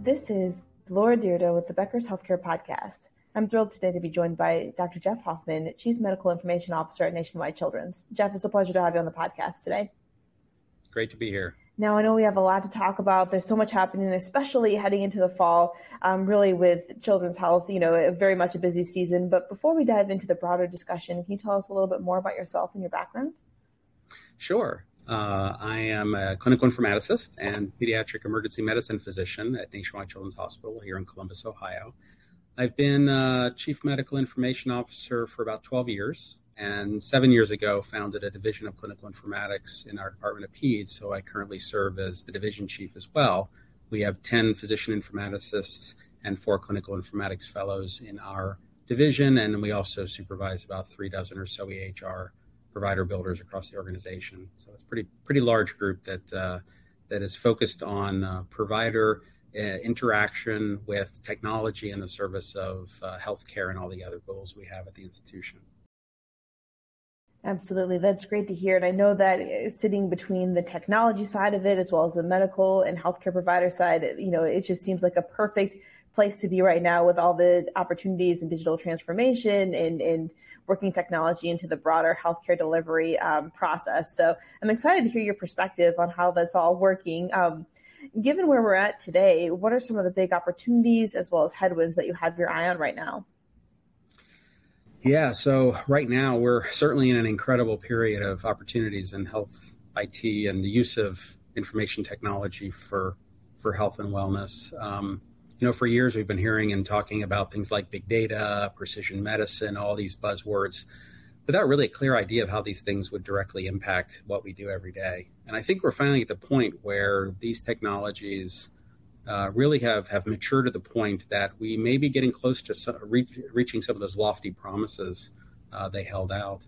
This is Laura Dyrda with the Becker's Healthcare Podcast. I'm thrilled today to be joined by Dr. Jeff Hoffman, Chief Medical Information Officer at Nationwide Children's. Jeff, it's a pleasure to have you on the podcast today. Great to be here. Now, I know we have a lot to talk about. There's so much happening, especially heading into the fall, um, really with children's health, you know, very much a busy season. But before we dive into the broader discussion, can you tell us a little bit more about yourself and your background? Sure. Uh, I am a clinical informaticist and pediatric emergency medicine physician at Nationwide Children's Hospital here in Columbus, Ohio. I've been uh, chief medical information officer for about 12 years, and seven years ago founded a division of clinical informatics in our Department of Peds. So I currently serve as the division chief as well. We have 10 physician informaticists and four clinical informatics fellows in our division, and we also supervise about three dozen or so EHR provider builders across the organization. So it's pretty pretty large group that uh, that is focused on uh, provider uh, interaction with technology in the service of uh, healthcare and all the other goals we have at the institution. Absolutely. That's great to hear. And I know that uh, sitting between the technology side of it as well as the medical and healthcare provider side, you know, it just seems like a perfect place to be right now with all the opportunities in digital transformation and, and working technology into the broader healthcare delivery um, process. So I'm excited to hear your perspective on how that's all working. Um, given where we're at today, what are some of the big opportunities as well as headwinds that you have your eye on right now? Yeah, so right now we're certainly in an incredible period of opportunities in health IT and the use of information technology for for health and wellness. Um, you know, for years we've been hearing and talking about things like big data, precision medicine, all these buzzwords without really a clear idea of how these things would directly impact what we do every day. And I think we're finally at the point where these technologies uh, really have, have matured to the point that we may be getting close to some, reach, reaching some of those lofty promises uh, they held out.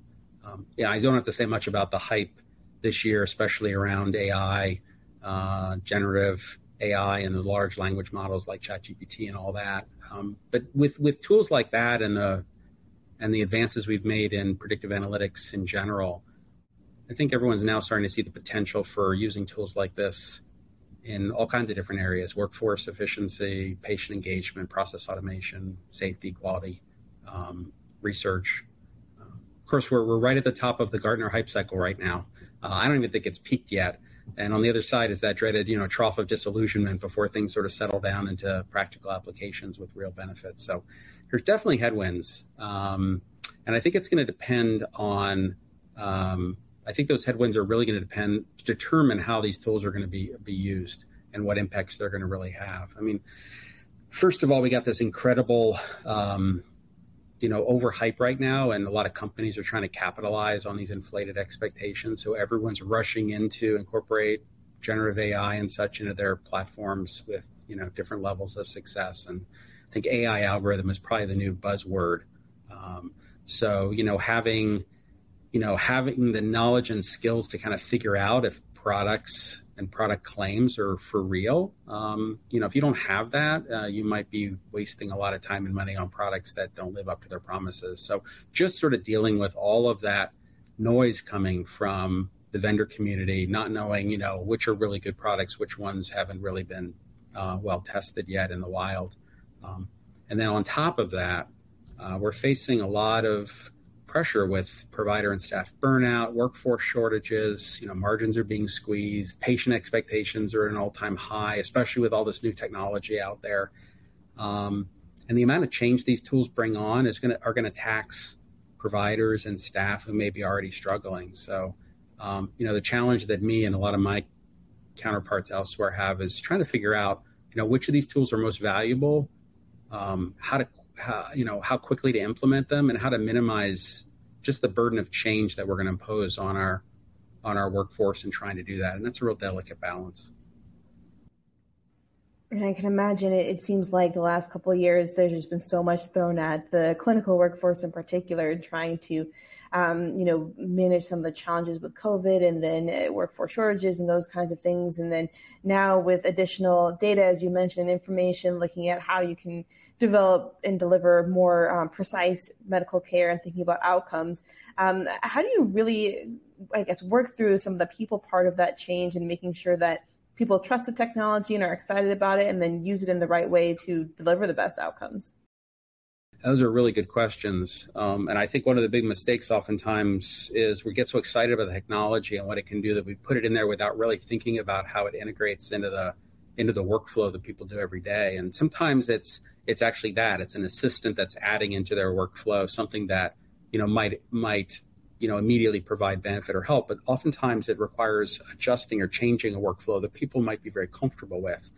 Um, yeah, I don't have to say much about the hype this year, especially around AI, uh, generative AI, and the large language models like ChatGPT and all that. Um, but with with tools like that and the and the advances we've made in predictive analytics in general, I think everyone's now starting to see the potential for using tools like this in all kinds of different areas workforce efficiency, patient engagement, process automation, safety, quality, um, research. Of course, we're, we're right at the top of the Gartner hype cycle right now. Uh, I don't even think it's peaked yet. And on the other side is that dreaded, you know, trough of disillusionment before things sort of settle down into practical applications with real benefits. So there's definitely headwinds, um, and I think it's going to depend on. Um, I think those headwinds are really going to depend determine how these tools are going to be be used and what impacts they're going to really have. I mean, first of all, we got this incredible, um, you know, overhype right now, and a lot of companies are trying to capitalize on these inflated expectations. So everyone's rushing in to incorporate generative AI and such into their platforms with you know different levels of success and I think AI algorithm is probably the new buzzword. Um, so you know, having you know having the knowledge and skills to kind of figure out if products and product claims are for real. Um, you know, if you don't have that, uh, you might be wasting a lot of time and money on products that don't live up to their promises. So just sort of dealing with all of that noise coming from the vendor community, not knowing, you know, which are really good products, which ones haven't really been uh, well tested yet in the wild. Um, and then on top of that, uh, we're facing a lot of pressure with provider and staff burnout, workforce shortages. You know, margins are being squeezed, patient expectations are at an all-time high, especially with all this new technology out there. Um, and the amount of change these tools bring on is going to are going to tax providers and staff who may be already struggling. So, um, you know, the challenge that me and a lot of my counterparts elsewhere have is trying to figure out, you know, which of these tools are most valuable um, how to how, you know how quickly to implement them and how to minimize just the burden of change that we're going to impose on our on our workforce and trying to do that and that's a real delicate balance And I can imagine it, it seems like the last couple of years, there's just been so much thrown at the clinical workforce in particular, trying to, um, you know, manage some of the challenges with COVID and then uh, workforce shortages and those kinds of things. And then now with additional data, as you mentioned, information, looking at how you can develop and deliver more um, precise medical care and thinking about outcomes. Um, how do you really, I guess, work through some of the people part of that change and making sure that people trust the technology and are excited about it and then use it in the right way to deliver the best outcomes? Those are really good questions. Um, and I think one of the big mistakes oftentimes is we get so excited about the technology and what it can do that we put it in there without really thinking about how it integrates into the into the workflow that people do every day. And sometimes it's it's actually that. It's an assistant that's adding into their workflow something that you know might might you know immediately provide benefit or help. But oftentimes it requires adjusting or changing a workflow that people might be very comfortable with.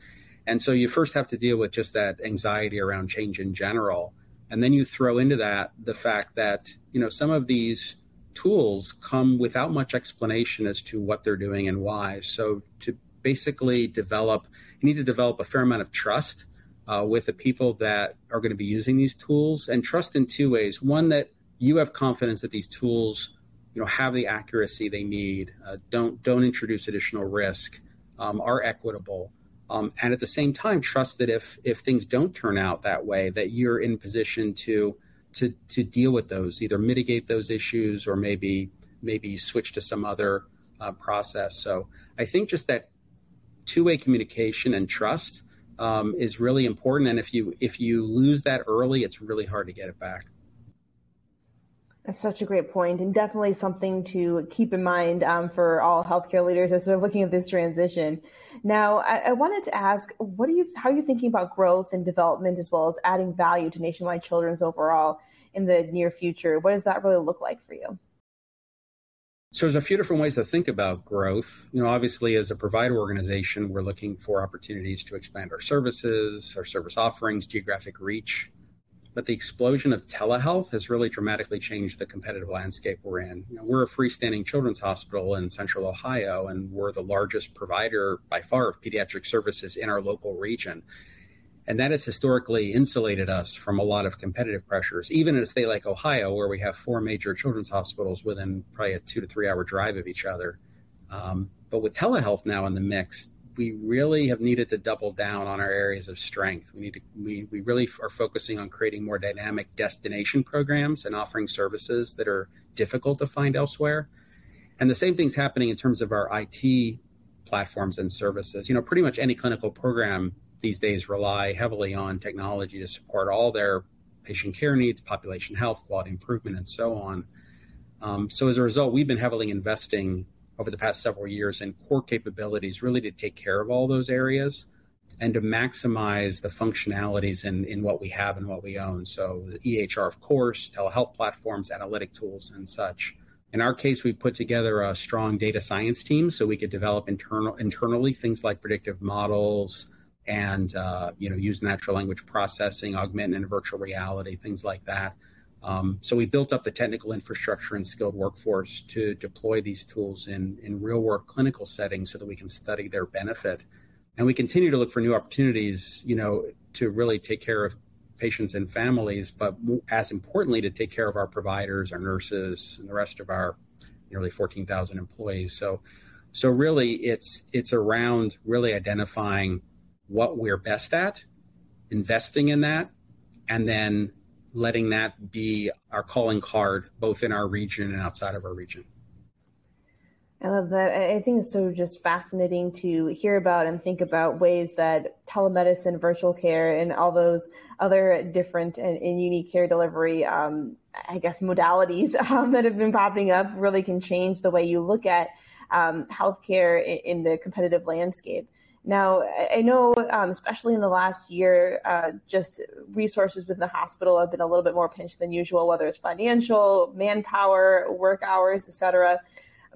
And so you first have to deal with just that anxiety around change in general. And then you throw into that the fact that you know some of these tools come without much explanation as to what they're doing and why. So to basically develop you need to develop a fair amount of trust uh, with the people that are going to be using these tools and trust in two ways. One, that you have confidence that these tools you know have the accuracy they need uh, don't don't introduce additional risk um, are equitable um, and at the same time trust that if if things don't turn out that way that you're in position to to to deal with those either mitigate those issues or maybe maybe switch to some other uh, process so i think just that two-way communication and trust um, is really important. And if you if you lose that early, it's really hard to get it back. That's such a great point, and definitely something to keep in mind um, for all healthcare leaders as they're looking at this transition. Now, I, I, wanted to ask, what are you, how are you thinking about growth and development, as well as adding value to Nationwide Children's overall in the near future? What does that really look like for you? So there's a few different ways to think about growth. You know, obviously, as a provider organization, we're looking for opportunities to expand our services, our service offerings, geographic reach. But the explosion of telehealth has really dramatically changed the competitive landscape we're in. You know, we're a freestanding children's hospital in central Ohio, and we're the largest provider by far of pediatric services in our local region. And that has historically insulated us from a lot of competitive pressures, even in a state like Ohio, where we have four major children's hospitals within probably a two to three hour drive of each other. Um, but with telehealth now in the mix, we really have needed to double down on our areas of strength. We need to, we, we really are focusing on creating more dynamic destination programs and offering services that are difficult to find elsewhere. And the same thing's happening in terms of our IT platforms and services. You know, pretty much any clinical program these days rely heavily on technology to support all their patient care needs, population health, quality improvement, and so on. Um, so as a result, we've been heavily investing over the past several years in core capabilities really to take care of all those areas and to maximize the functionalities in, in what we have and what we own. So the EHR, of course, telehealth platforms, analytic tools, and such. In our case, we put together a strong data science team so we could develop internal internally things like predictive models, and uh, you know use natural language processing, augmented and virtual reality, things like that. Um, so we built up the technical infrastructure and skilled workforce to deploy these tools in in real world clinical settings so that we can study their benefit. And we continue to look for new opportunities, you know, to really take care of patients and families, but as importantly, to take care of our providers, our nurses, and the rest of our nearly 14,000 employees. So, so really, it's it's around really identifying what we're best at, investing in that, and then letting that be our calling card both in our region and outside of our region. I love that. I think it's so just fascinating to hear about and think about ways that telemedicine, virtual care, and all those other different and, and unique care delivery, um, I guess, modalities um, that have been popping up really can change the way you look at um, healthcare in, in the competitive landscape. Now, I know, um, especially in the last year, uh, just resources within the hospital have been a little bit more pinched than usual, whether it's financial, manpower, work hours, et cetera.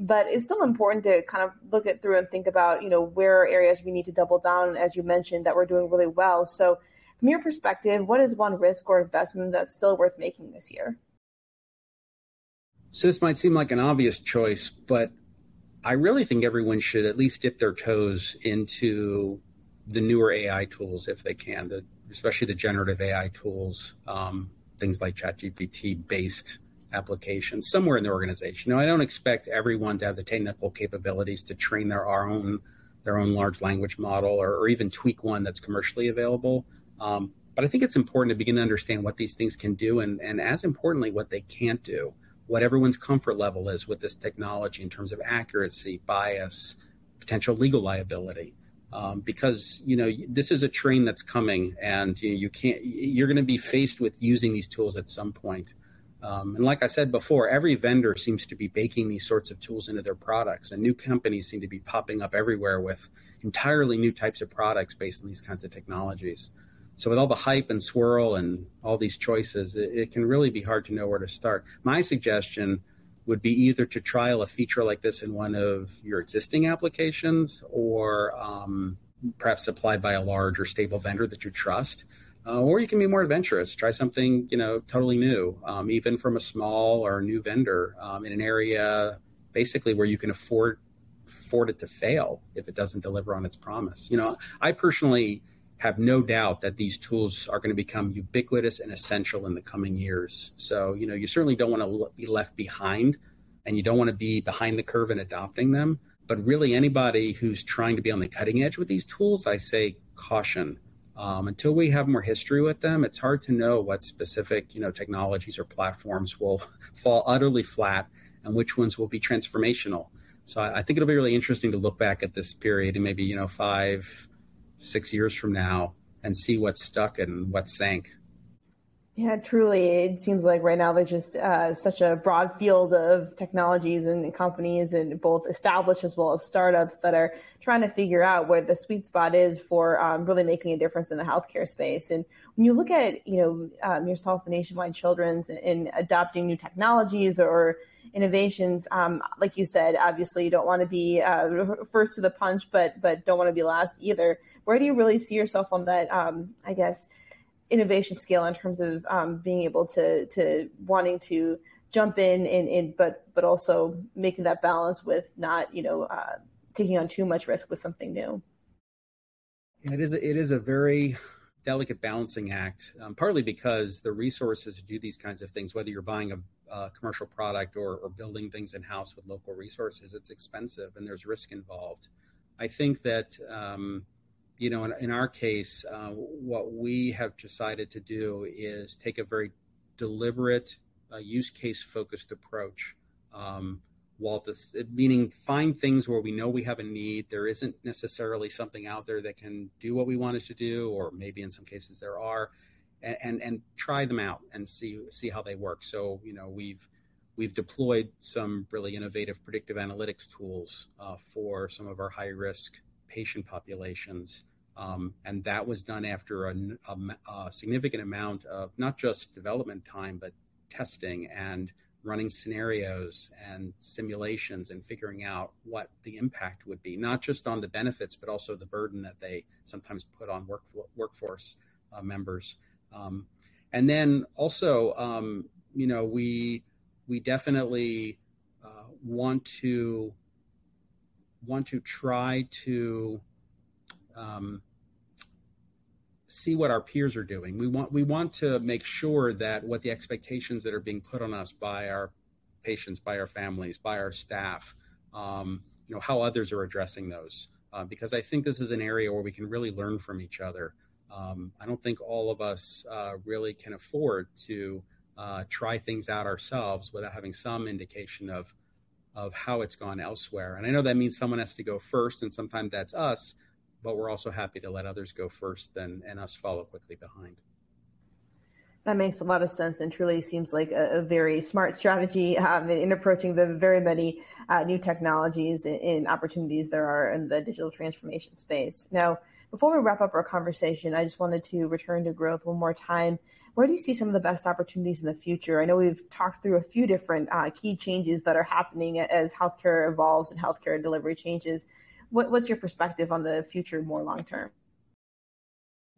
But it's still important to kind of look it through and think about, you know, where are areas we need to double down, as you mentioned, that we're doing really well. So, from your perspective, what is one risk or investment that's still worth making this year? So, this might seem like an obvious choice, but I really think everyone should at least dip their toes into the newer AI tools if they can, the, especially the generative AI tools, um, things like ChatGPT based applications somewhere in the organization. Now, I don't expect everyone to have the technical capabilities to train their own their own large language model or, or even tweak one that's commercially available. Um, but I think it's important to begin to understand what these things can do and, and as importantly, what they can't do, what everyone's comfort level is with this technology in terms of accuracy, bias, potential legal liability. Um, because you know this is a train that's coming, and you, you can't. You're going to be faced with using these tools at some point. Um, and like I said before, every vendor seems to be baking these sorts of tools into their products, and new companies seem to be popping up everywhere with entirely new types of products based on these kinds of technologies. So, with all the hype and swirl and all these choices, it, it can really be hard to know where to start. My suggestion would be either to trial a feature like this in one of your existing applications or um, perhaps supplied by a large or stable vendor that you trust. Uh, or you can be more adventurous, try something you know totally new, um, even from a small or new vendor um, in an area basically where you can afford afford it to fail if it doesn't deliver on its promise. You know, I personally have no doubt that these tools are going to become ubiquitous and essential in the coming years. So, you know, you certainly don't want to be left behind and you don't want to be behind the curve in adopting them. But really, anybody who's trying to be on the cutting edge with these tools, I say caution. Um, until we have more history with them, it's hard to know what specific, you know, technologies or platforms will fall utterly flat and which ones will be transformational. So I, I think it'll be really interesting to look back at this period and maybe, you know, five, six years from now and see what stuck and what sank. Yeah, truly. It seems like right now there's just uh, such a broad field of technologies and companies, and both established as well as startups that are trying to figure out where the sweet spot is for um, really making a difference in the healthcare space. And when you look at you know um, yourself and Nationwide Children's in adopting new technologies or innovations, um, like you said, obviously you don't want to be uh, first to the punch, but but don't want to be last either where do you really see yourself on that? Um, I guess innovation scale in terms of um, being able to to wanting to jump in and, and but but also making that balance with not you know uh, taking on too much risk with something new. It is a, it is a very delicate balancing act, um, partly because the resources to do these kinds of things, whether you're buying a, a commercial product or, or building things in house with local resources, it's expensive and there's risk involved. I think that um, you know, in, in our case, uh, what we have decided to do is take a very deliberate, uh, use case focused approach. Um, while this, meaning find things where we know we have a need, there isn't necessarily something out there that can do what we wanted to do, or maybe in some cases there are, and, and, and try them out and see see how they work. So you know we've we've deployed some really innovative predictive analytics tools uh, for some of our high risk patient populations. Um, and that was done after a, a, a, significant amount of not just development time, but testing and running scenarios and simulations and figuring out what the impact would be, not just on the benefits, but also the burden that they sometimes put on work, workforce uh, members. Um, and then also, um, you know, we we definitely uh, want to want to try to um, see what our peers are doing. We want we want to make sure that what the expectations that are being put on us by our patients, by our families, by our staff, um, you know, how others are addressing those. Uh, because I think this is an area where we can really learn from each other. Um, I don't think all of us uh, really can afford to uh, try things out ourselves without having some indication of of how it's gone elsewhere. And I know that means someone has to go first, and sometimes that's us but we're also happy to let others go first and, and us follow quickly behind. That makes a lot of sense and truly seems like a, a very smart strategy um, in, approaching the very many uh, new technologies and, and, opportunities there are in the digital transformation space. Now, before we wrap up our conversation, I just wanted to return to growth one more time. Where do you see some of the best opportunities in the future? I know we've talked through a few different uh, key changes that are happening as healthcare evolves and healthcare delivery changes what, what's your perspective on the future more long term?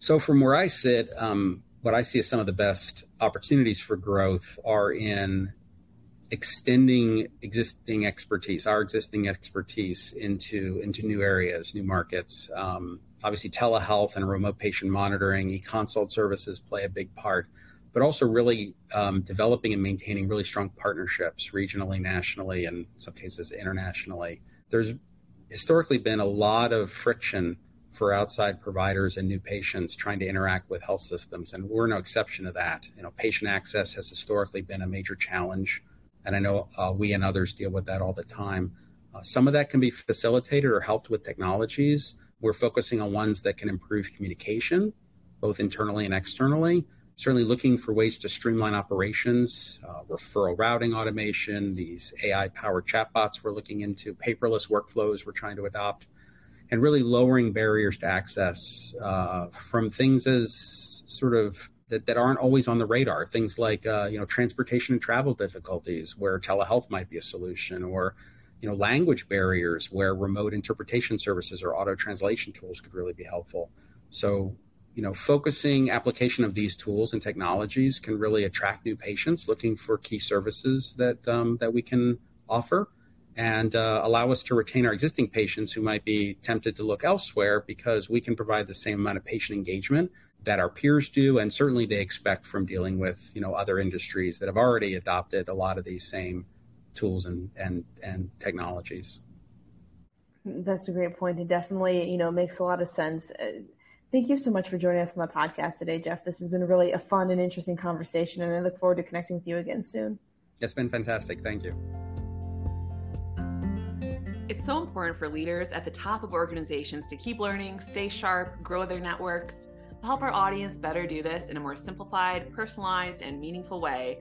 So, from where I sit, um, what I see as some of the best opportunities for growth are in extending existing expertise, our existing expertise into into new areas, new markets. Um, obviously telehealth and remote patient monitoring, e-consult services play a big part, but also really um, developing and maintaining really strong partnerships regionally, nationally, and some cases internationally. There's historically been a lot of friction for outside providers and new patients trying to interact with health systems, and we're no exception to that. You know, patient access has historically been a major challenge, and I know uh, we and others deal with that all the time. Uh, some of that can be facilitated or helped with technologies. We're focusing on ones that can improve communication, both internally and externally. Certainly looking for ways to streamline operations, uh, referral routing automation, these AI powered chatbots we're looking into, paperless workflows we're trying to adopt, and really lowering barriers to access uh, from things as sort of that, that aren't always on the radar. Things like uh, you know transportation and travel difficulties, where telehealth might be a solution, or you know language barriers where remote interpretation services or auto translation tools could really be helpful. So you know focusing application of these tools and technologies can really attract new patients looking for key services that um, that we can offer and uh, allow us to retain our existing patients who might be tempted to look elsewhere because we can provide the same amount of patient engagement that our peers do and certainly they expect from dealing with you know other industries that have already adopted a lot of these same tools and and and technologies. That's a great point. It definitely, you know, makes a lot of sense. Uh, thank you so much for joining us on the podcast today, Jeff. This has been really a fun and interesting conversation, and I look forward to connecting with you again soon. It's been fantastic. Thank you. It's so important for leaders at the top of organizations to keep learning, stay sharp, grow their networks. To help our audience better do this in a more simplified, personalized, and meaningful way,